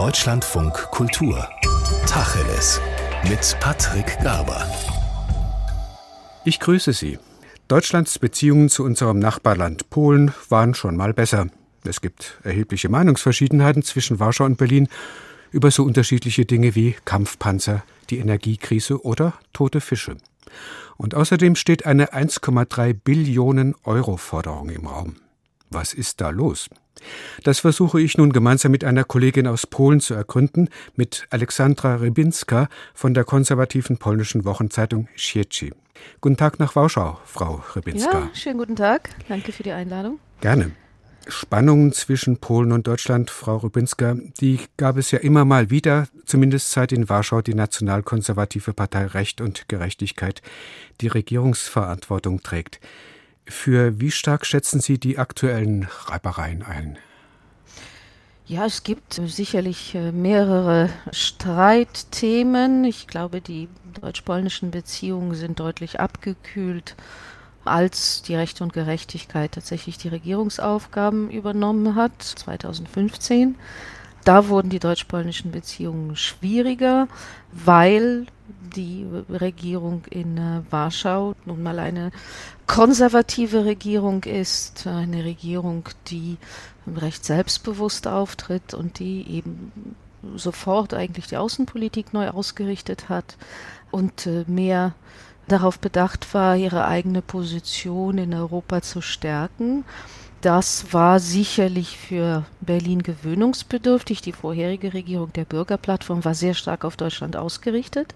Deutschlandfunk Kultur. Tacheles. Mit Patrick Garber. Ich grüße Sie. Deutschlands Beziehungen zu unserem Nachbarland Polen waren schon mal besser. Es gibt erhebliche Meinungsverschiedenheiten zwischen Warschau und Berlin über so unterschiedliche Dinge wie Kampfpanzer, die Energiekrise oder tote Fische. Und außerdem steht eine 1,3 Billionen Euro Forderung im Raum. Was ist da los? Das versuche ich nun gemeinsam mit einer Kollegin aus Polen zu ergründen, mit Alexandra Rybinska von der konservativen polnischen Wochenzeitung Sieci. Guten Tag nach Warschau, Frau Rybinska. Ja, schönen guten Tag. Danke für die Einladung. Gerne. Spannungen zwischen Polen und Deutschland, Frau Rybinska, die gab es ja immer mal wieder, zumindest seit in Warschau die nationalkonservative Partei Recht und Gerechtigkeit die Regierungsverantwortung trägt. Für wie stark schätzen Sie die aktuellen Reibereien ein? Ja, es gibt sicherlich äh, mehrere Streitthemen. Ich glaube, die deutsch-polnischen Beziehungen sind deutlich abgekühlt, als die Recht und Gerechtigkeit tatsächlich die Regierungsaufgaben übernommen hat, 2015. Da wurden die deutsch-polnischen Beziehungen schwieriger, weil die Regierung in äh, Warschau nun mal eine konservative Regierung ist, eine Regierung, die recht selbstbewusst auftritt und die eben sofort eigentlich die Außenpolitik neu ausgerichtet hat und äh, mehr darauf bedacht war, ihre eigene Position in Europa zu stärken. Das war sicherlich für Berlin gewöhnungsbedürftig. Die vorherige Regierung der Bürgerplattform war sehr stark auf Deutschland ausgerichtet.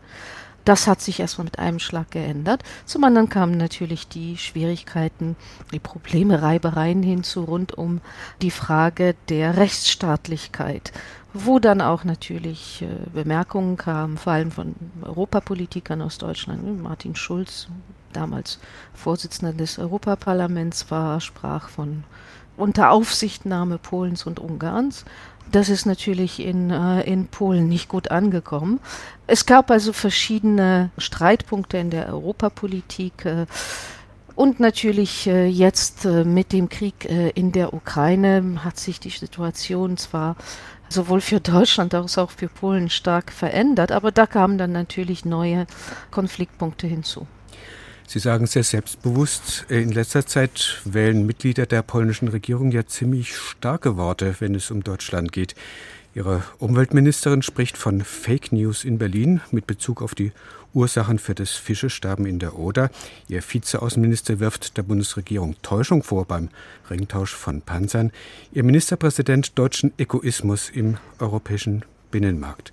Das hat sich erstmal mit einem Schlag geändert. Zum anderen kamen natürlich die Schwierigkeiten, die Probleme, Reibereien hinzu rund um die Frage der Rechtsstaatlichkeit, wo dann auch natürlich äh, Bemerkungen kamen, vor allem von Europapolitikern aus Deutschland. Martin Schulz, damals Vorsitzender des Europaparlaments war, sprach von Unteraufsichtnahme Polens und Ungarns. Das ist natürlich in, äh, in Polen nicht gut angekommen. Es gab also verschiedene Streitpunkte in der Europapolitik. Äh, und natürlich äh, jetzt äh, mit dem Krieg äh, in der Ukraine hat sich die Situation zwar sowohl für Deutschland als auch für Polen stark verändert, aber da kamen dann natürlich neue Konfliktpunkte hinzu. Sie sagen sehr selbstbewusst, in letzter Zeit wählen Mitglieder der polnischen Regierung ja ziemlich starke Worte, wenn es um Deutschland geht. Ihre Umweltministerin spricht von Fake News in Berlin mit Bezug auf die Ursachen für das Fischesterben in der Oder. Ihr Vizeaußenminister wirft der Bundesregierung Täuschung vor beim Ringtausch von Panzern. Ihr Ministerpräsident deutschen Egoismus im europäischen Binnenmarkt.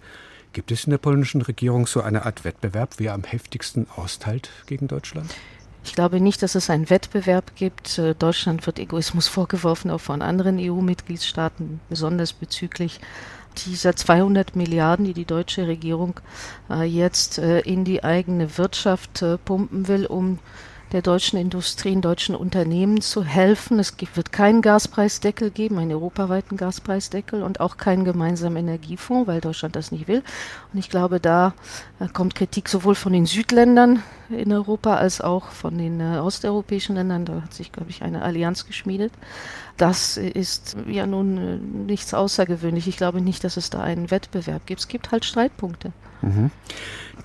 Gibt es in der polnischen Regierung so eine Art Wettbewerb, wer am heftigsten austeilt gegen Deutschland? Ich glaube nicht, dass es einen Wettbewerb gibt. Äh, Deutschland wird Egoismus vorgeworfen, auch von anderen EU-Mitgliedstaaten, besonders bezüglich dieser 200 Milliarden, die die deutsche Regierung äh, jetzt äh, in die eigene Wirtschaft pumpen will, um der deutschen Industrie, deutschen Unternehmen zu helfen. Es gibt, wird keinen Gaspreisdeckel geben, einen europaweiten Gaspreisdeckel und auch keinen gemeinsamen Energiefonds, weil Deutschland das nicht will. Und ich glaube, da äh, kommt Kritik sowohl von den Südländern in Europa als auch von den äh, osteuropäischen Ländern. Da hat sich, glaube ich, eine Allianz geschmiedet. Das ist ja nun äh, nichts Außergewöhnliches. Ich glaube nicht, dass es da einen Wettbewerb gibt. Es gibt halt Streitpunkte. Mhm.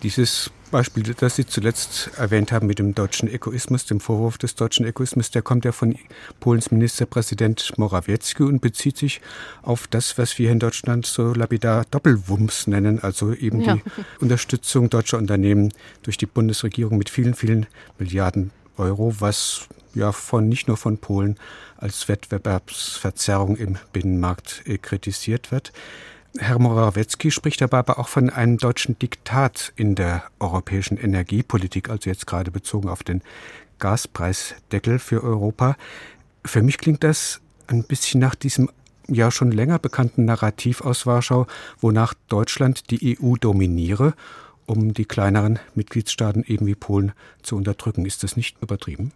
Dieses Beispiel, das Sie zuletzt erwähnt haben mit dem deutschen Egoismus, dem Vorwurf des deutschen Egoismus, der kommt ja von Polens Ministerpräsident Morawiecki und bezieht sich auf das, was wir in Deutschland so lapidar Doppelwumms nennen, also eben ja. die Unterstützung deutscher Unternehmen durch die Bundesregierung mit vielen, vielen Milliarden Euro, was ja von nicht nur von Polen als Wettbewerbsverzerrung im Binnenmarkt äh, kritisiert wird. Herr Morawiecki spricht dabei aber auch von einem deutschen Diktat in der europäischen Energiepolitik, also jetzt gerade bezogen auf den Gaspreisdeckel für Europa. Für mich klingt das ein bisschen nach diesem ja schon länger bekannten Narrativ aus Warschau, wonach Deutschland die EU dominiere, um die kleineren Mitgliedstaaten eben wie Polen zu unterdrücken. Ist das nicht übertrieben?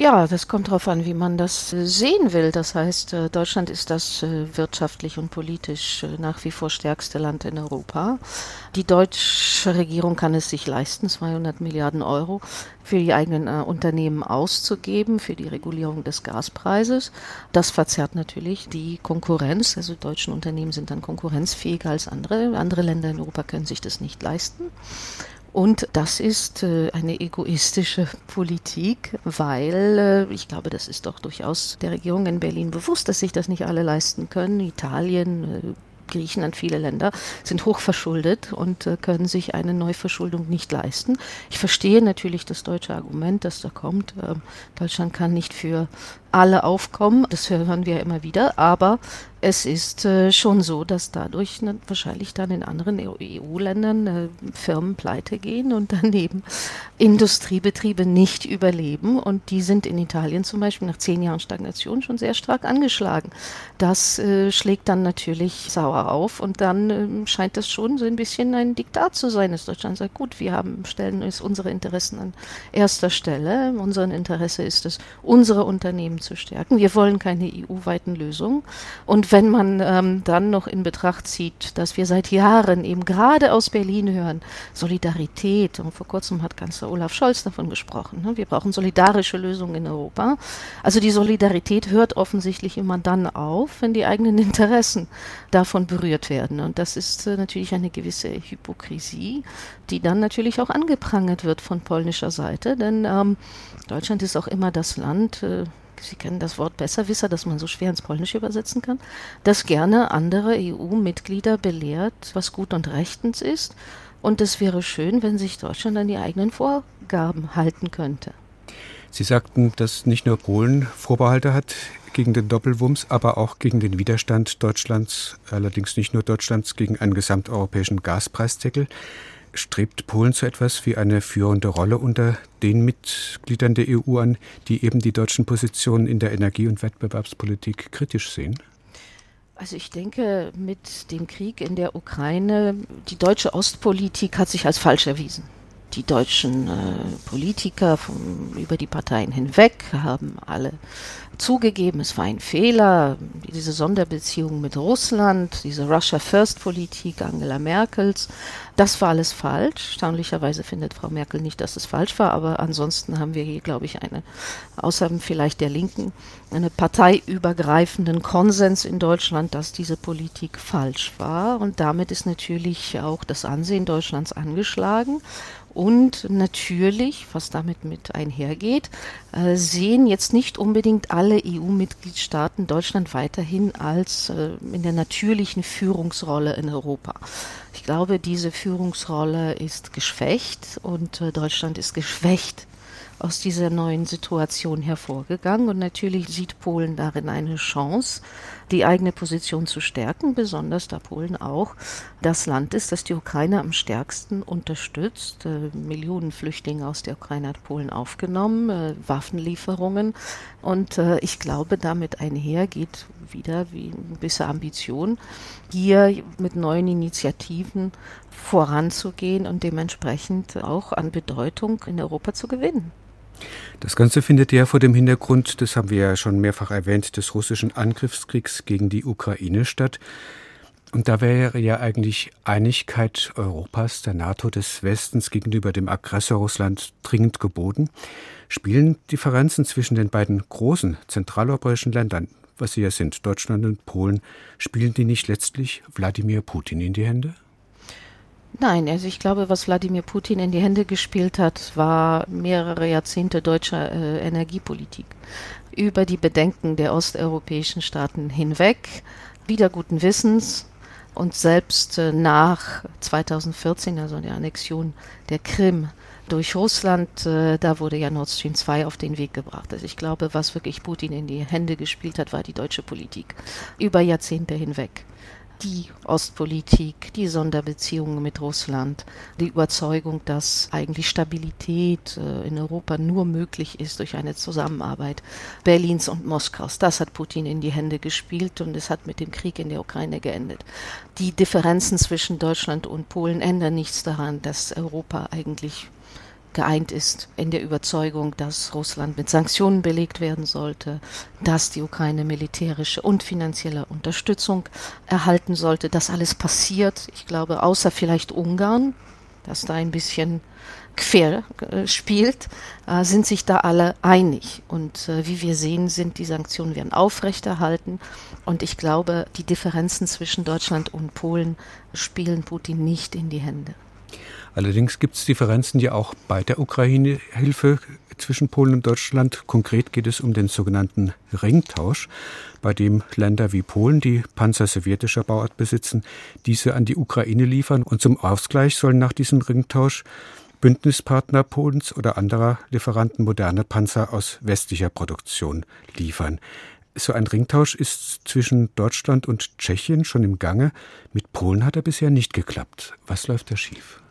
Ja, das kommt darauf an, wie man das äh, sehen will. Das heißt, äh, Deutschland ist das äh, wirtschaftlich und politisch nach wie vor stärkste Land in Europa. Die deutsche Regierung kann es sich leisten, 200 Milliarden Euro für die eigenen Unternehmen auszugeben, für die Regulierung des Gaspreises. Das verzerrt natürlich die Konkurrenz. Also deutsche Unternehmen sind dann konkurrenzfähiger als andere. Andere Länder in Europa können sich das nicht leisten. Und das ist äh, eine egoistische Politik, weil äh, ich glaube, das ist doch durchaus der Regierung in Berlin bewusst, dass sich das nicht alle leisten können. Italien, äh, Griechenland, viele Länder sind hochverschuldet und können sich eine Neuverschuldung nicht leisten. Ich verstehe natürlich das deutsche Argument, das da kommt. Deutschland kann nicht für alle aufkommen, das hören wir immer wieder, aber es ist äh, schon so, dass dadurch ne, wahrscheinlich dann in anderen EU-Ländern e äh, Firmen pleite gehen und daneben Industriebetriebe nicht überleben. Und die sind in Italien zum Beispiel nach zehn Jahren Stagnation schon sehr stark angeschlagen. Das äh, schlägt dann natürlich sauer auf und dann ähm, scheint das schon so ein bisschen ein Diktat zu sein, dass Deutschland sagt, gut, wir haben, stellen uns unsere Interessen an erster Stelle. Unser Interesse ist es, unsere Unternehmen zu stärken. Wir wollen keine EU-weiten Lösungen. Und wenn man ähm, dann noch in Betracht zieht, dass wir seit Jahren eben gerade aus Berlin hören, Solidarität, und vor kurzem hat Kanzler Olaf Scholz davon gesprochen, ne? wir brauchen solidarische Lösungen in Europa. Also die Solidarität hört offensichtlich immer dann auf, wenn die eigenen Interessen davon berührt werden. Und das ist äh, natürlich eine gewisse Hypokrisie, die dann natürlich auch angeprangert wird von polnischer Seite, denn ähm, Deutschland ist auch immer das Land, äh, Sie kennen das Wort Besserwisser, das man so schwer ins Polnische übersetzen kann, das gerne andere EU-Mitglieder belehrt, was gut und rechtens ist. Und es wäre schön, wenn sich Deutschland an die eigenen Vorgaben halten könnte. Sie sagten, dass nicht nur Polen Vorbehalte hat gegen den Doppelwumms, aber auch gegen den Widerstand Deutschlands, allerdings nicht nur Deutschlands, gegen einen gesamteuropäischen Gaspreisdeckel. Strebt Polen so etwas wie eine führende Rolle unter den Mitgliedern der EU an, die eben die deutschen Positionen in der Energie- und Wettbewerbspolitik kritisch sehen? Also ich denke, mit dem Krieg in der Ukraine, die deutsche Ostpolitik hat sich als falsch erwiesen. Die deutschen äh, Politiker vom, über die Parteien hinweg haben alle zugegeben, es war ein Fehler, diese Sonderbeziehung mit Russland, diese Russia First Politik Angela Merkels, das war alles falsch. Erstaunlicherweise findet Frau Merkel nicht, dass es falsch war, aber ansonsten haben wir hier, glaube ich, eine, außer vielleicht der Linken, eine parteiübergreifenden Konsens in Deutschland, dass diese Politik falsch war. Und damit ist natürlich auch das Ansehen Deutschlands angeschlagen. Und natürlich, was damit mit einhergeht, äh, sehen jetzt nicht unbedingt alle EU-Mitgliedstaaten Deutschland weiterhin als äh, in der natürlichen Führungsrolle in Europa. Ich glaube, diese Führungsrolle ist geschwächt und äh, Deutschland ist geschwächt aus dieser neuen Situation hervorgegangen. Und natürlich sieht Polen darin eine Chance, die eigene Position zu stärken, besonders da Polen auch das Land ist, das die Ukraine am stärksten unterstützt. Äh, Millionen Flüchtlinge aus der Ukraine hat Polen aufgenommen, äh, Waffenlieferungen. Und äh, ich glaube, damit einher geht wieder wie eine gewisse Ambition, hier mit neuen Initiativen voranzugehen und dementsprechend auch an Bedeutung in Europa zu gewinnen. Das Ganze findet ja vor dem Hintergrund, das haben wir ja schon mehrfach erwähnt, des russischen Angriffskriegs gegen die Ukraine statt. Und da wäre ja eigentlich Einigkeit Europas, der NATO des Westens gegenüber dem Aggressor Russland dringend geboten. Spielen Differenzen zwischen den beiden großen zentraleuropäischen Ländern, was sie ja sind, Deutschland und Polen, spielen die nicht letztlich Wladimir Putin in die Hände? Nein, also ich glaube, was Wladimir Putin in die Hände gespielt hat, war mehrere Jahrzehnte deutscher äh, Energiepolitik. Über die Bedenken der osteuropäischen Staaten hinweg, wieder guten Wissens und selbst äh, nach 2014, also der Annexion der Krim durch Russland, äh, da wurde ja Nord Stream 2 auf den Weg gebracht. Also ich glaube, was wirklich Putin in die Hände gespielt hat, war die deutsche Politik über Jahrzehnte hinweg die Ostpolitik, die Sonderbeziehungen mit Russland, die Überzeugung, dass eigentlich Stabilität äh, in Europa nur möglich ist durch eine Zusammenarbeit Berlins und Moskaus. Das hat Putin in die Hände gespielt und es hat mit dem Krieg in der Ukraine geendet. Die Differenzen zwischen Deutschland und Polen ändern nichts daran, dass Europa eigentlich geeint ist in der Überzeugung, dass Russland mit Sanktionen belegt werden sollte, dass die Ukraine militärische und finanzielle Unterstützung erhalten sollte. Das alles passiert, ich glaube, außer vielleicht Ungarn, das da ein bisschen quer äh, spielt, äh, sind sich da alle einig. Und äh, wie wir sehen, sind die Sanktionen werden aufrechterhalten. Und ich glaube, die Differenzen zwischen Deutschland und Polen spielen Putin nicht in die Hände. Allerdings gibt es Differenzen ja auch bei der Ukraine-Hilfe zwischen Polen und Deutschland. Konkret geht es um den sogenannten Ringtausch, bei dem Länder wie Polen, die Panzer sowjetischer Bauart besitzen, diese an die Ukraine liefern. Und zum Ausgleich sollen nach diesem Ringtausch Bündnispartner Polens oder anderer Lieferanten moderne Panzer aus westlicher Produktion liefern. So ein Ringtausch ist zwischen Deutschland und Tschechien schon im Gange. Mit Polen hat er bisher nicht geklappt. Was läuft da schief?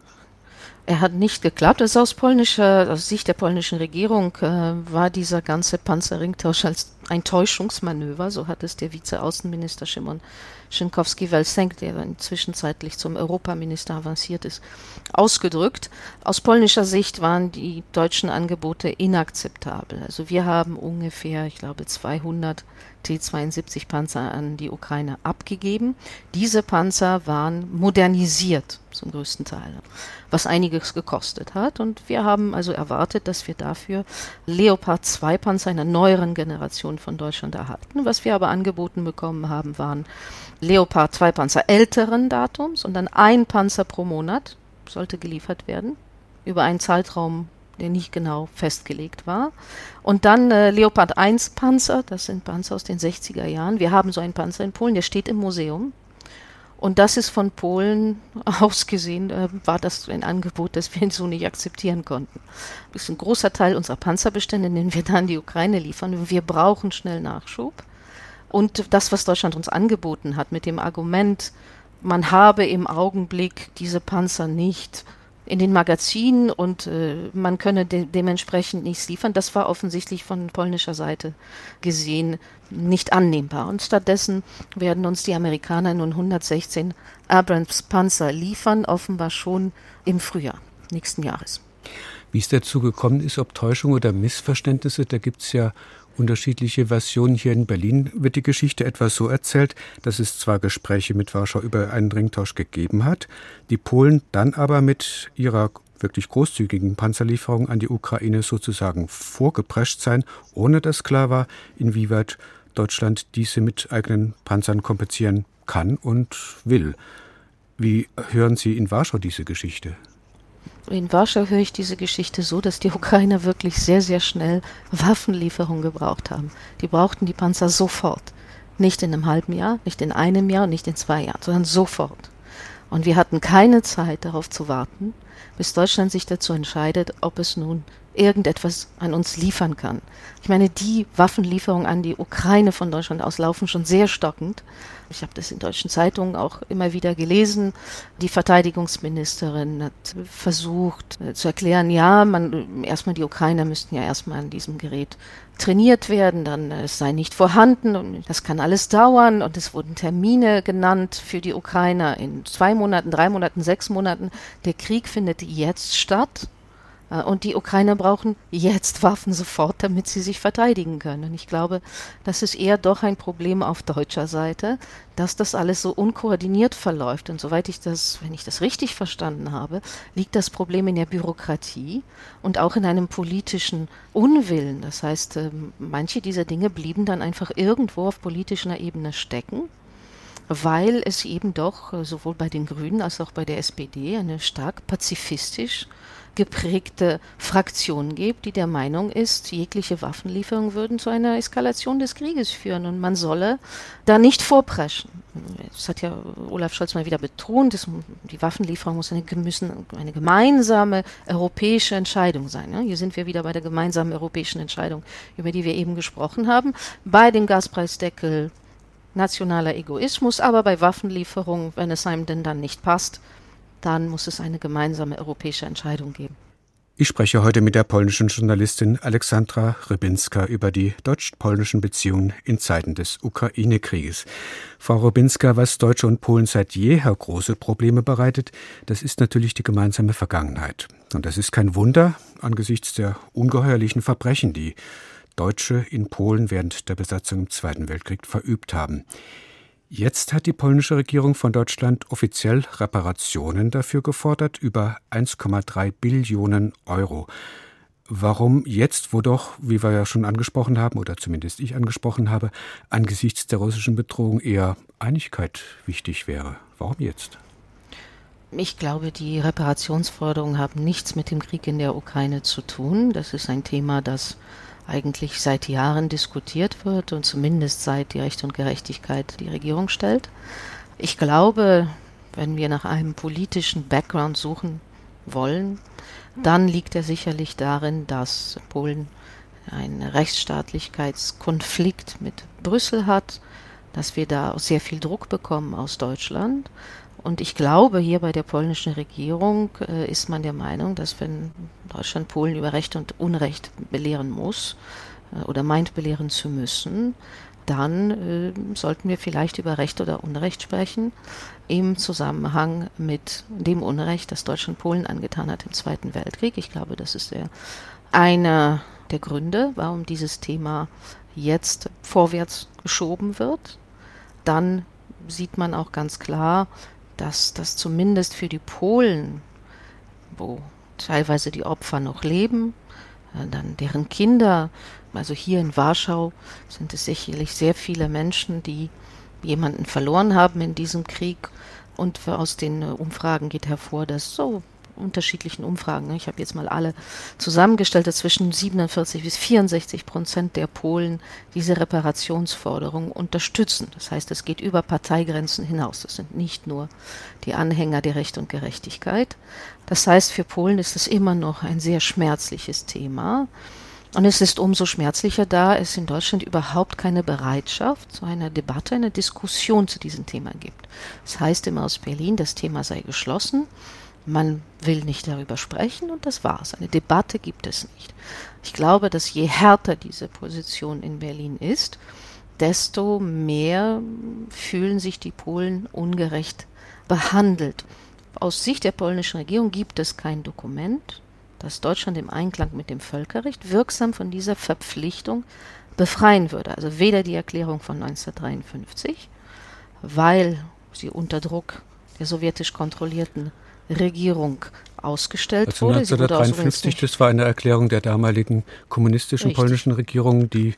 Er hat nicht geklappt. Also aus polnischer, aus Sicht der polnischen Regierung äh, war dieser ganze Panzerringtausch als ein Täuschungsmanöver, so hat es der Vizeaußenminister Szymon Szynkowski-Welsenk, der inzwischen zeitlich zum Europaminister avanciert ist, ausgedrückt. Aus polnischer Sicht waren die deutschen Angebote inakzeptabel. Also wir haben ungefähr, ich glaube, 200 T-72 Panzer an die Ukraine abgegeben. Diese Panzer waren modernisiert zum größten Teil, was einiges gekostet hat. Und wir haben also erwartet, dass wir dafür Leopard 2 Panzer einer neueren Generation von Deutschland erhalten. Was wir aber angeboten bekommen haben, waren Leopard 2 Panzer älteren Datums und dann ein Panzer pro Monat sollte geliefert werden über einen Zeitraum der nicht genau festgelegt war. Und dann äh, Leopard 1 Panzer, das sind Panzer aus den 60er Jahren. Wir haben so einen Panzer in Polen, der steht im Museum. Und das ist von Polen aus gesehen, äh, war das ein Angebot, das wir so nicht akzeptieren konnten. Das ist ein großer Teil unserer Panzerbestände, den wir dann die Ukraine liefern. Wir brauchen schnell Nachschub. Und das, was Deutschland uns angeboten hat, mit dem Argument, man habe im Augenblick diese Panzer nicht in den Magazinen und äh, man könne de dementsprechend nichts liefern. Das war offensichtlich von polnischer Seite gesehen nicht annehmbar. Und stattdessen werden uns die Amerikaner nun 116 Abrams Panzer liefern, offenbar schon im Frühjahr nächsten Jahres. Wie es dazu gekommen ist, ob Täuschung oder Missverständnisse, da gibt es ja unterschiedliche Versionen. Hier in Berlin wird die Geschichte etwa so erzählt, dass es zwar Gespräche mit Warschau über einen Ringtausch gegeben hat, die Polen dann aber mit ihrer wirklich großzügigen Panzerlieferung an die Ukraine sozusagen vorgeprescht seien, ohne dass klar war, inwieweit Deutschland diese mit eigenen Panzern kompensieren kann und will. Wie hören Sie in Warschau diese Geschichte? In Warschau höre ich diese Geschichte so, dass die Ukrainer wirklich sehr, sehr schnell Waffenlieferungen gebraucht haben. Die brauchten die Panzer sofort. Nicht in einem halben Jahr, nicht in einem Jahr, nicht in zwei Jahren, sondern sofort. Und wir hatten keine Zeit darauf zu warten, bis Deutschland sich dazu entscheidet, ob es nun irgendetwas an uns liefern kann. Ich meine, die Waffenlieferungen an die Ukraine von Deutschland aus laufen schon sehr stockend. Ich habe das in deutschen Zeitungen auch immer wieder gelesen. Die Verteidigungsministerin hat versucht äh, zu erklären, ja, man, erstmal die Ukrainer müssten ja erstmal an diesem Gerät trainiert werden, dann äh, es sei nicht vorhanden und das kann alles dauern und es wurden Termine genannt für die Ukrainer in zwei Monaten, drei Monaten, sechs Monaten. Der Krieg findet jetzt statt und die Ukrainer brauchen jetzt Waffen sofort, damit sie sich verteidigen können. Ich glaube, das ist eher doch ein Problem auf deutscher Seite, dass das alles so unkoordiniert verläuft. Und soweit ich das, wenn ich das richtig verstanden habe, liegt das Problem in der Bürokratie und auch in einem politischen Unwillen. Das heißt, ähm, manche dieser Dinge blieben dann einfach irgendwo auf politischer Ebene stecken weil es eben doch äh, sowohl bei den Grünen als auch bei der SPD eine stark pazifistisch geprägte Fraktion gibt, die der Meinung ist, jegliche Waffenlieferungen würden zu einer Eskalation des Krieges führen und man solle da nicht vorpreschen. Das hat ja Olaf Scholz mal wieder betont, dass die Waffenlieferung muss eine, müssen eine gemeinsame europäische Entscheidung sein. Hier sind wir wieder bei der gemeinsamen europäischen Entscheidung, über die wir eben gesprochen haben. Bei dem Gaspreisdeckel nationaler Egoismus, aber bei Waffenlieferungen, wenn es einem denn dann nicht passt, dann muss es eine gemeinsame europäische Entscheidung geben. Ich spreche heute mit der polnischen Journalistin Alexandra Rybinska über die deutsch-polnischen Beziehungen in Zeiten des Ukraine-Krieges. Frau Rybinska, was Deutsche und Polen seit jeher große Probleme bereitet, das ist natürlich die gemeinsame Vergangenheit. Und das ist kein Wunder angesichts der ungeheuerlichen Verbrechen, die Deutsche in Polen während der Besatzung im Zweiten Weltkrieg verübt haben. Jetzt hat die polnische Regierung von Deutschland offiziell Reparationen dafür gefordert, über 1,3 Billionen Euro. Warum jetzt, wo doch, wie wir ja schon angesprochen haben, oder zumindest ich angesprochen habe, angesichts der russischen Bedrohung eher Einigkeit wichtig wäre? Warum jetzt? Ich glaube, die Reparationsforderungen haben nichts mit dem Krieg in der Ukraine zu tun. Das ist ein Thema, das eigentlich seit Jahren diskutiert wird und zumindest seit die Recht und Gerechtigkeit die Regierung stellt. Ich glaube, wenn wir nach einem politischen Background suchen wollen, dann liegt er sicherlich darin, dass Polen einen Rechtsstaatlichkeitskonflikt mit Brüssel hat, dass wir da sehr viel Druck bekommen aus Deutschland und ich glaube, hier bei der polnischen Regierung äh, ist man der Meinung, dass wenn Deutschland Polen über Recht und Unrecht belehren muss äh, oder meint belehren zu müssen, dann äh, sollten wir vielleicht über Recht oder Unrecht sprechen im Zusammenhang mit dem Unrecht, das Deutschland Polen angetan hat im Zweiten Weltkrieg. Ich glaube, das ist der, einer der Gründe, warum dieses Thema jetzt vorwärts geschoben wird. Dann sieht man auch ganz klar, dass das zumindest für die Polen, wo teilweise die Opfer noch leben, äh, dann deren Kinder, also hier in Warschau sind es sicherlich sehr viele Menschen, die jemanden verloren haben in diesem Krieg. Und aus den Umfragen geht hervor, dass so unterschiedlichen Umfragen. Ne? Ich habe jetzt mal alle zusammengestellt, dass zwischen 47 bis 64 Prozent der Polen diese Reparationsforderung unterstützen. Das heißt, es geht über Parteigrenzen hinaus. Das sind nicht nur die Anhänger der Recht und Gerechtigkeit. Das heißt, für Polen ist es immer noch ein sehr schmerzliches Thema. Und es ist umso schmerzlicher, da es in Deutschland überhaupt keine Bereitschaft zu einer Debatte, einer Diskussion zu diesem Thema gibt. Das heißt immer aus Berlin, das Thema sei geschlossen. Man will nicht darüber sprechen und das war's. Eine Debatte gibt es nicht. Ich glaube, dass je härter diese Position in Berlin ist, desto mehr fühlen sich die Polen ungerecht behandelt. Aus Sicht der polnischen Regierung gibt es kein Dokument, das Deutschland im Einklang mit dem Völkerrecht wirksam von dieser Verpflichtung befreien würde. Also weder die Erklärung von 1953, weil sie unter Druck der sowjetisch kontrollierten Regierung ausgestellt also wurde. 1953, das war eine Erklärung der damaligen kommunistischen Richtig. polnischen Regierung, die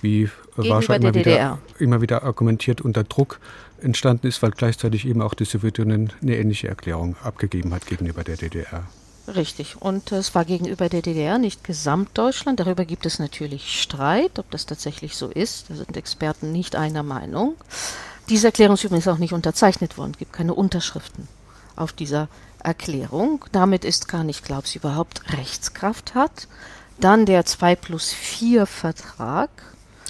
wie Warschau immer wieder, immer wieder argumentiert unter Druck entstanden ist, weil gleichzeitig eben auch die Sowjetunion eine ähnliche Erklärung abgegeben hat gegenüber der DDR. Richtig. Und es war gegenüber der DDR nicht Gesamtdeutschland. Darüber gibt es natürlich Streit, ob das tatsächlich so ist. Da sind Experten nicht einer Meinung. Diese Erklärung ist übrigens auch nicht unterzeichnet worden. Es gibt keine Unterschriften auf dieser Erklärung. Damit ist gar nicht klar, ob sie überhaupt Rechtskraft hat. Dann der 2 plus 4 Vertrag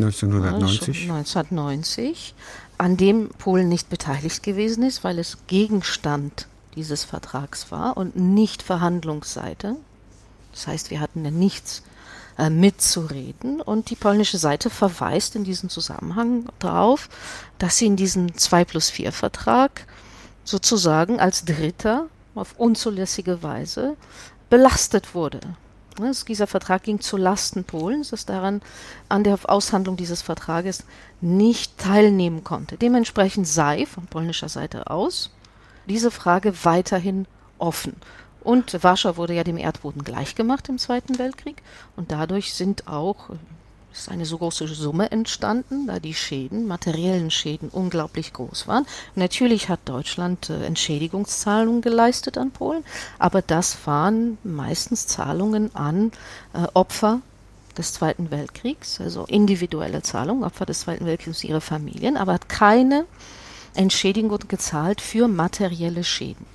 1990. 1990, an dem Polen nicht beteiligt gewesen ist, weil es Gegenstand dieses Vertrags war und nicht Verhandlungsseite. Das heißt, wir hatten ja nichts äh, mitzureden und die polnische Seite verweist in diesem Zusammenhang darauf, dass sie in diesem 2 plus 4 Vertrag sozusagen als Dritter auf unzulässige Weise belastet wurde. Ne, dieser Vertrag ging zu Lasten Polens, das daran an der Aushandlung dieses Vertrages nicht teilnehmen konnte. Dementsprechend sei von polnischer Seite aus diese Frage weiterhin offen. Und Warschau wurde ja dem Erdboden gleichgemacht im Zweiten Weltkrieg und dadurch sind auch ist eine so große Summe entstanden, da die Schäden, materiellen Schäden unglaublich groß waren. Natürlich hat Deutschland äh, Entschädigungszahlungen geleistet an Polen, aber das waren meistens Zahlungen an äh, Opfer des Zweiten Weltkriegs, also individuelle Zahlungen, Opfer des Zweiten Weltkriegs ihre Familien, aber hat keine Entschädigung gezahlt für materielle Schäden.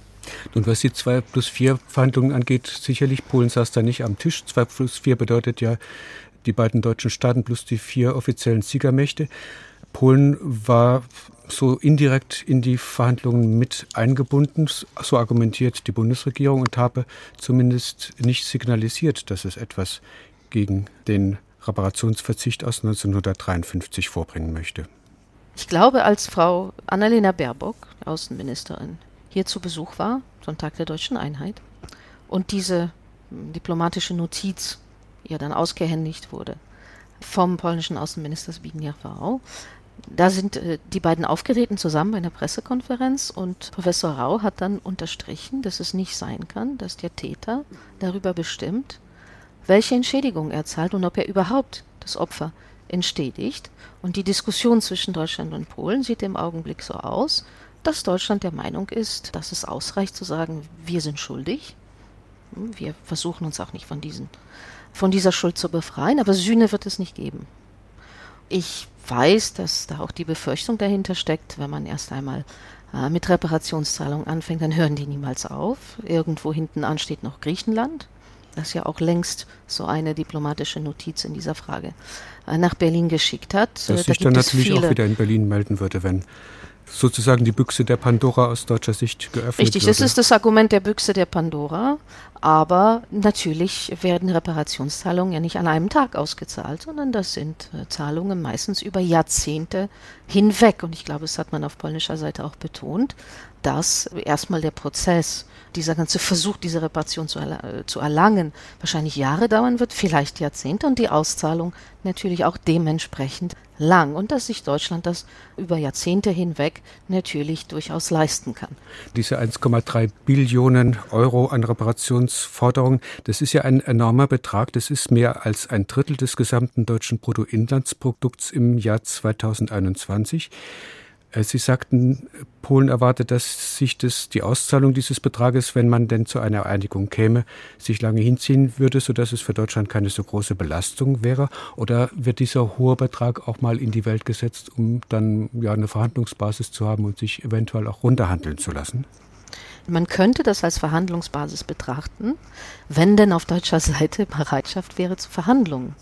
Und was die 2 plus 4 Verhandlungen angeht, sicherlich Polen saß da nicht am Tisch. 2 plus 4 bedeutet ja die beiden deutschen Staaten plus die vier offiziellen Siegermächte. Polen war so indirekt in die Verhandlungen mit eingebunden, so argumentiert die Bundesregierung und habe zumindest nicht signalisiert, dass es etwas gegen den Reparationsverzicht aus 1953 vorbringen möchte. Ich glaube, als Frau Annalena Baerbock, Außenministerin, hier zu Besuch war, zum Tag der deutschen Einheit, und diese diplomatische Notiz ihr dann ausgehändigt wurde vom polnischen Außenminister Zbigniew Rau. Da sind äh, die beiden aufgetreten zusammen bei einer Pressekonferenz und Professor Rau hat dann unterstrichen, dass es nicht sein kann, dass der Täter darüber bestimmt, welche Entschädigung er zahlt und ob er überhaupt das Opfer entschädigt. Und die Diskussion zwischen Deutschland und Polen sieht im Augenblick so aus, dass Deutschland der Meinung ist, dass es ausreicht zu sagen, wir sind schuldig. Wir versuchen uns auch nicht von, diesen, von dieser Schuld zu befreien, aber Sühne wird es nicht geben. Ich weiß, dass da auch die Befürchtung dahinter steckt, wenn man erst einmal äh, mit Reparationszahlungen anfängt, dann hören die niemals auf. Irgendwo hinten an steht noch Griechenland das ja auch längst so eine diplomatische Notiz in dieser Frage äh, nach Berlin geschickt hat. Das äh, sich da dann natürlich auch wieder in Berlin melden würde, wenn sozusagen die Büchse der Pandora aus deutscher Sicht geöffnet Richtig, würde. das ist das Argument der Büchse der Pandora. Aber natürlich werden Reparationszahlungen ja nicht an einem Tag ausgezahlt, sondern das sind äh, Zahlungen meistens über Jahrzehnte hinweg. Und ich glaube, das hat man auf polnischer Seite auch betont, dass erstmal der Prozess dieser ganze Versuch, diese Reparation zu, erla zu erlangen, wahrscheinlich Jahre dauern wird, vielleicht Jahrzehnte und die Auszahlung natürlich auch dementsprechend lang und dass sich Deutschland das über Jahrzehnte hinweg natürlich durchaus leisten kann. Diese 1,3 Billionen Euro an Reparationsforderungen, das ist ja ein enormer Betrag. Das ist mehr als ein Drittel des gesamten deutschen Bruttoinlandsprodukts im Jahr 2021. Äh, Sie sagten, Polen erwartet, dass sich das, die Auszahlung dieses Betrages, wenn man denn zu einer Einigung käme, sich lange hinziehen würde, sodass es für Deutschland keine so große Belastung wäre? Oder wird dieser hohe Betrag auch mal in die Welt gesetzt, um dann ja eine Verhandlungsbasis zu haben und sich eventuell auch runterhandeln zu lassen? Man könnte das als Verhandlungsbasis betrachten, wenn denn auf deutscher Seite Bereitschaft wäre zu Verhandlungen.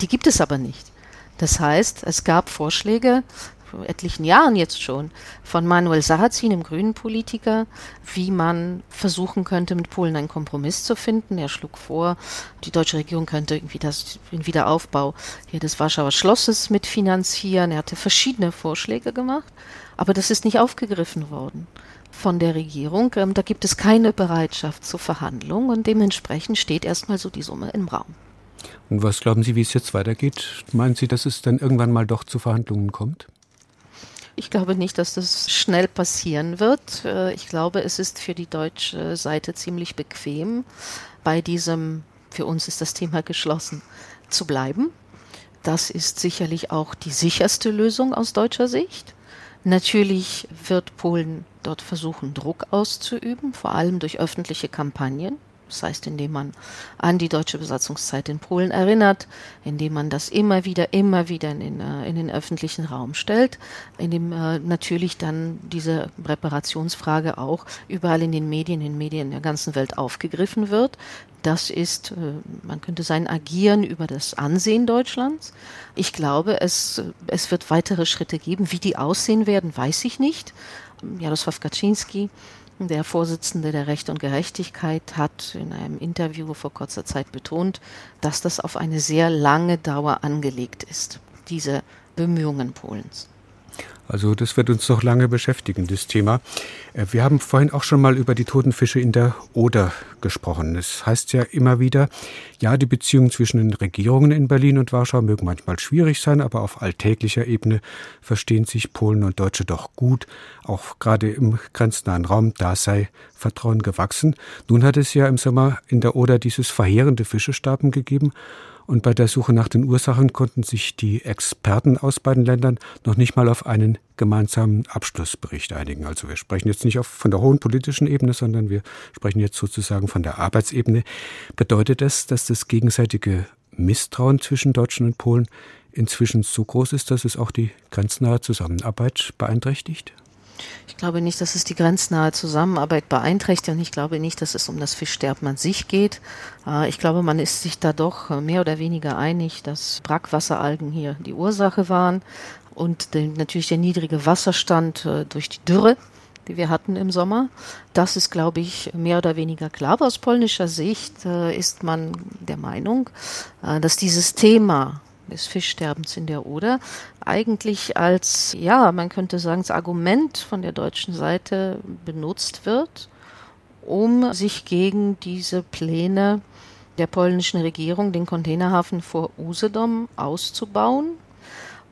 Die gibt es aber nicht. Das heißt, es gab Vorschläge vor etlichen Jahren jetzt schon von Manuel Sarrazin, dem grünen Politiker, wie man versuchen könnte, mit Polen einen Kompromiss zu finden. Er schlug vor, die deutsche Regierung könnte irgendwie das, den Wiederaufbau hier des Warschauer Schlosses mitfinanzieren. Er hatte verschiedene Vorschläge gemacht, aber das ist nicht aufgegriffen worden von der Regierung. Ähm, da gibt es keine Bereitschaft zur Verhandlung und dementsprechend steht erstmal so die Summe im Raum. Und was glauben Sie, wie es jetzt weitergeht? Meinen Sie, dass es dann irgendwann mal doch zu Verhandlungen kommt? Ich glaube nicht, dass das schnell passieren wird. Äh, ich glaube, es ist für die deutsche Seite ziemlich bequem, bei diesem, für uns ist das Thema geschlossen, zu bleiben. Das ist sicherlich auch die sicherste Lösung aus deutscher Sicht. Natürlich wird Polen dort versuchen, Druck auszuüben, vor allem durch öffentliche Kampagnen. Das heißt, indem man an die deutsche Besatzungszeit in Polen erinnert, indem man das immer wieder, immer wieder in den, äh, in den öffentlichen Raum stellt, indem äh, natürlich dann diese Reparationsfrage auch überall in den Medien, in den Medien der ganzen Welt aufgegriffen wird. Das ist, äh, man könnte sein Agieren über das Ansehen Deutschlands. Ich glaube, es, es wird weitere Schritte geben. Wie die aussehen werden, weiß ich nicht. Jarosław Kaczynski der Vorsitzende der Recht und Gerechtigkeit hat in einem Interview vor kurzer Zeit betont, dass das auf eine sehr lange Dauer angelegt ist, diese Bemühungen Polens. Also das wird uns noch lange beschäftigen, das Thema. Äh, wir haben vorhin auch schon mal über die toten Fische in der Oder gesprochen. Es heißt ja immer wieder, ja, die Beziehungen zwischen den Regierungen in Berlin und Warschau mögen manchmal schwierig sein, aber auf alltäglicher Ebene verstehen sich Polen und Deutsche doch gut. Auch gerade im grenznahen Raum, da sei Vertrauen gewachsen. Nun hat es ja im Sommer in der Oder dieses verheerende Fischesterben gegeben. Und bei der Suche nach den Ursachen konnten sich die Experten aus beiden Ländern noch nicht mal auf einen gemeinsamen Abschlussbericht einigen. Also wir sprechen jetzt nicht von der hohen politischen Ebene, sondern wir sprechen jetzt sozusagen von der Arbeitsebene. Bedeutet das, dass das gegenseitige Misstrauen zwischen Deutschen und Polen inzwischen so groß ist, dass es auch die grenznahe Zusammenarbeit beeinträchtigt? Ich glaube nicht, dass es die grenznahe Zusammenarbeit beeinträchtigt und ich glaube nicht, dass es um das Fischsterben an sich geht. Äh, ich glaube, man ist sich da doch mehr oder weniger einig, dass Brackwasseralgen hier die Ursache waren. und natürlich der niedrige Wasserstand äh, durch die Dürre, die wir hatten im Sommer. Das ist, glaube ich, mehr oder weniger klar. Aber aus polnischer Sicht äh, ist man der Meinung, äh, dass dieses Thema des Fischsterbens in der Oder eigentlich als, ja, man könnte sagen, das Argument von der deutschen Seite benutzt wird, um sich gegen diese Pläne der polnischen Regierung, den Containerhafen vor Usedom auszubauen.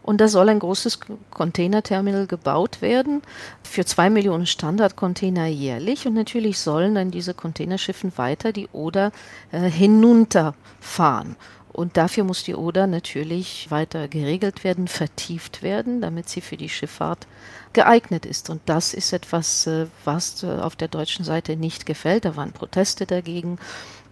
Und da soll ein großes Containerterminal gebaut werden für zwei Millionen Standardcontainer jährlich. Und natürlich sollen dann diese Containerschiffen weiter die Oder äh, hinunterfahren. Und dafür muss die Oder natürlich weiter geregelt werden, vertieft werden, damit sie für die Schifffahrt geeignet ist. Und das ist etwas, äh, was äh, auf der deutschen Seite nicht gefällt. Da waren Proteste dagegen.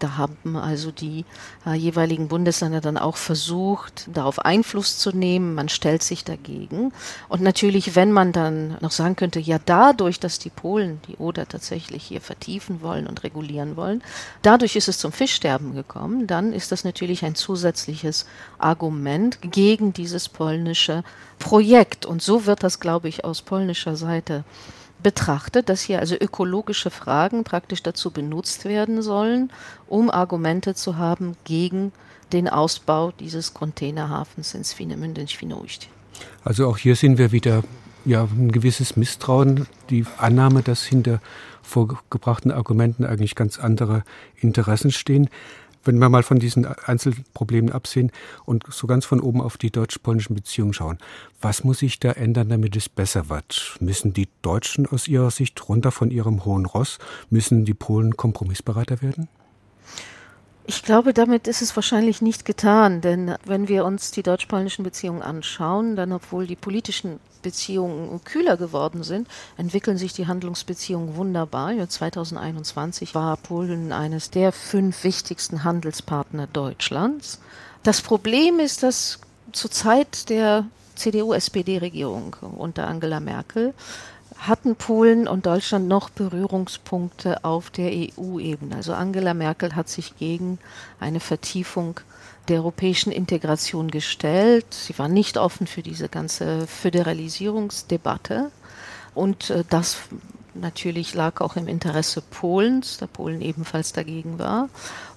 Da haben also die äh, jeweiligen Bundesländer dann auch versucht, darauf Einfluss zu nehmen. Man stellt sich dagegen. Und natürlich, wenn man dann noch sagen könnte, ja, dadurch, dass die Polen die Oder tatsächlich hier vertiefen wollen und regulieren wollen, dadurch ist es zum Fischsterben gekommen, dann ist das natürlich ein zusätzliches Argument gegen dieses polnische Projekt. Und so wird das, glaube ich, aus polnischer Seite betrachtet, dass hier also ökologische Fragen praktisch dazu benutzt werden sollen, um Argumente zu haben gegen den Ausbau dieses Containerhafens in Swinemünde in Świnoujście. Also auch hier sehen wir wieder ja, ein gewisses Misstrauen, die Annahme, dass hinter vorgebrachten Argumenten eigentlich ganz andere Interessen stehen wenn wir mal von diesen Einzelproblemen absehen und so ganz von oben auf die deutsch-polnischen Beziehungen schauen, was muss sich da ändern, damit es besser wird? Müssen die Deutschen aus ihrer Sicht runter von ihrem hohen Ross? Müssen die Polen kompromissbereiter werden? Ich glaube, damit ist es wahrscheinlich nicht getan, denn wenn wir uns die deutsch-polnischen Beziehungen anschauen, dann obwohl die politischen Beziehungen kühler geworden sind, entwickeln sich die Handlungsbeziehungen wunderbar. Ja, 2021 war Polen eines der fünf wichtigsten Handelspartner Deutschlands. Das Problem ist, dass zur Zeit der CDU-SPD-Regierung unter Angela Merkel hatten Polen und Deutschland noch Berührungspunkte auf der EU-Ebene. Also Angela Merkel hat sich gegen eine Vertiefung der europäischen Integration gestellt. Sie war nicht offen für diese ganze Föderalisierungsdebatte. Und äh, das natürlich lag auch im Interesse Polens, da Polen ebenfalls dagegen war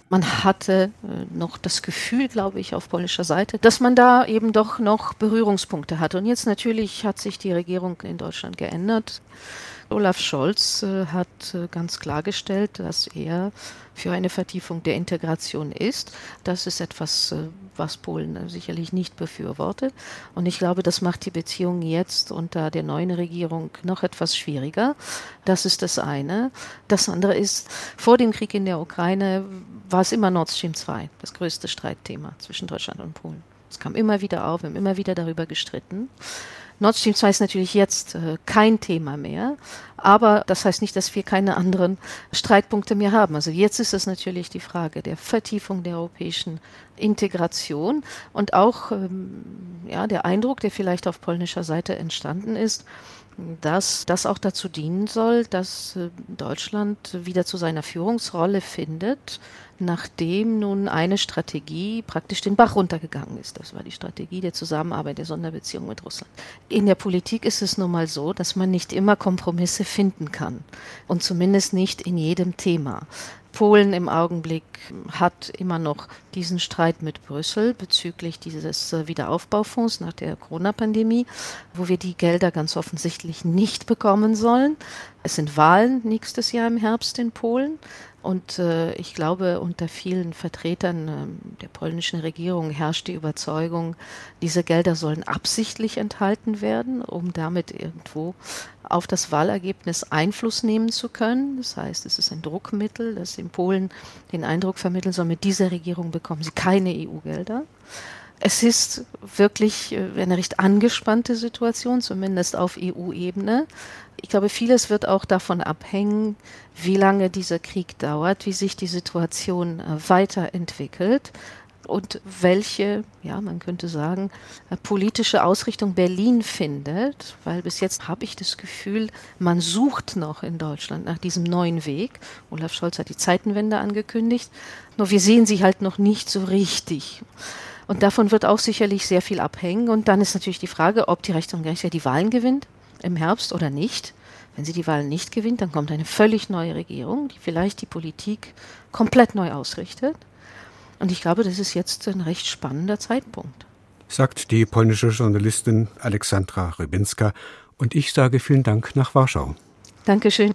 man hatte äh, noch das Gefühl, glaube ich, auf polnischer Seite, dass man da eben doch noch Berührungspunkte hatte. Und jetzt natürlich hat sich die Regierung in Deutschland geändert. Olaf Scholz äh, hat äh, ganz klargestellt, dass er für eine Vertiefung der Integration ist. Das ist etwas, äh, was Polen sicherlich nicht befürwortet. Und ich glaube, das macht die Beziehung jetzt unter der neuen Regierung noch etwas schwieriger. Das ist das eine. Das andere ist, vor dem Krieg in der Ukraine war es immer Nord Stream 2, das größte Streitthema zwischen Deutschland und Polen. Es kam immer wieder auf, wir haben immer wieder darüber gestritten. Nord Stream 2 ist natürlich jetzt äh, kein Thema mehr, aber das heißt nicht, dass wir keine anderen Streitpunkte mehr haben. Also jetzt ist es natürlich die Frage der Vertiefung der europäischen Integration und auch ähm, ja, der Eindruck, der vielleicht auf polnischer Seite entstanden ist, dass das auch dazu dienen soll, dass äh, Deutschland wieder zu seiner Führungsrolle findet, nachdem nun eine Strategie praktisch den Bach runtergegangen ist. Das war die Strategie der Zusammenarbeit der Sonderbeziehung mit Russland. In der Politik ist es nun mal so, dass man nicht immer Kompromisse finden kann und zumindest nicht in jedem Thema. Polen im Augenblick hat immer noch diesen Streit mit Brüssel bezüglich dieses äh, Wiederaufbaufonds nach der Corona-Pandemie, wo wir die Gelder ganz offensichtlich nicht bekommen sollen. Es sind Wahlen nächstes Jahr im Herbst in Polen. Und äh, ich glaube, unter vielen Vertretern äh, der polnischen Regierung herrscht die Überzeugung, diese Gelder sollen absichtlich enthalten werden, um damit irgendwo auf das Wahlergebnis Einfluss nehmen zu können. Das heißt, es ist ein Druckmittel, das in Polen den Eindruck vermitteln soll, mit dieser Regierung bekommen sie keine EU-Gelder. Es ist wirklich äh, eine recht angespannte Situation, zumindest auf EU-Ebene. Ich glaube, vieles wird auch davon abhängen, wie lange dieser Krieg dauert, wie sich die Situation äh, weiterentwickelt und welche, ja, man könnte sagen, äh, politische Ausrichtung Berlin findet, weil bis jetzt habe ich das Gefühl, man sucht noch in Deutschland nach diesem neuen Weg. Olaf Scholz hat die Zeitenwende angekündigt, nur wir sehen sie halt noch nicht so richtig. Und davon wird auch sicherlich sehr viel abhängen. Und dann ist natürlich die Frage, ob die Rechts- und Gerichtshof die Wahlen gewinnt im Herbst oder nicht. Wenn sie die Wahlen nicht gewinnt, dann kommt eine völlig neue Regierung, die vielleicht die Politik komplett neu ausrichtet. Und ich glaube, das ist jetzt ein recht spannender Zeitpunkt. Sagt die polnische Journalistin Alexandra Rybinska. Und ich sage vielen Dank nach Warschau. Dankeschön.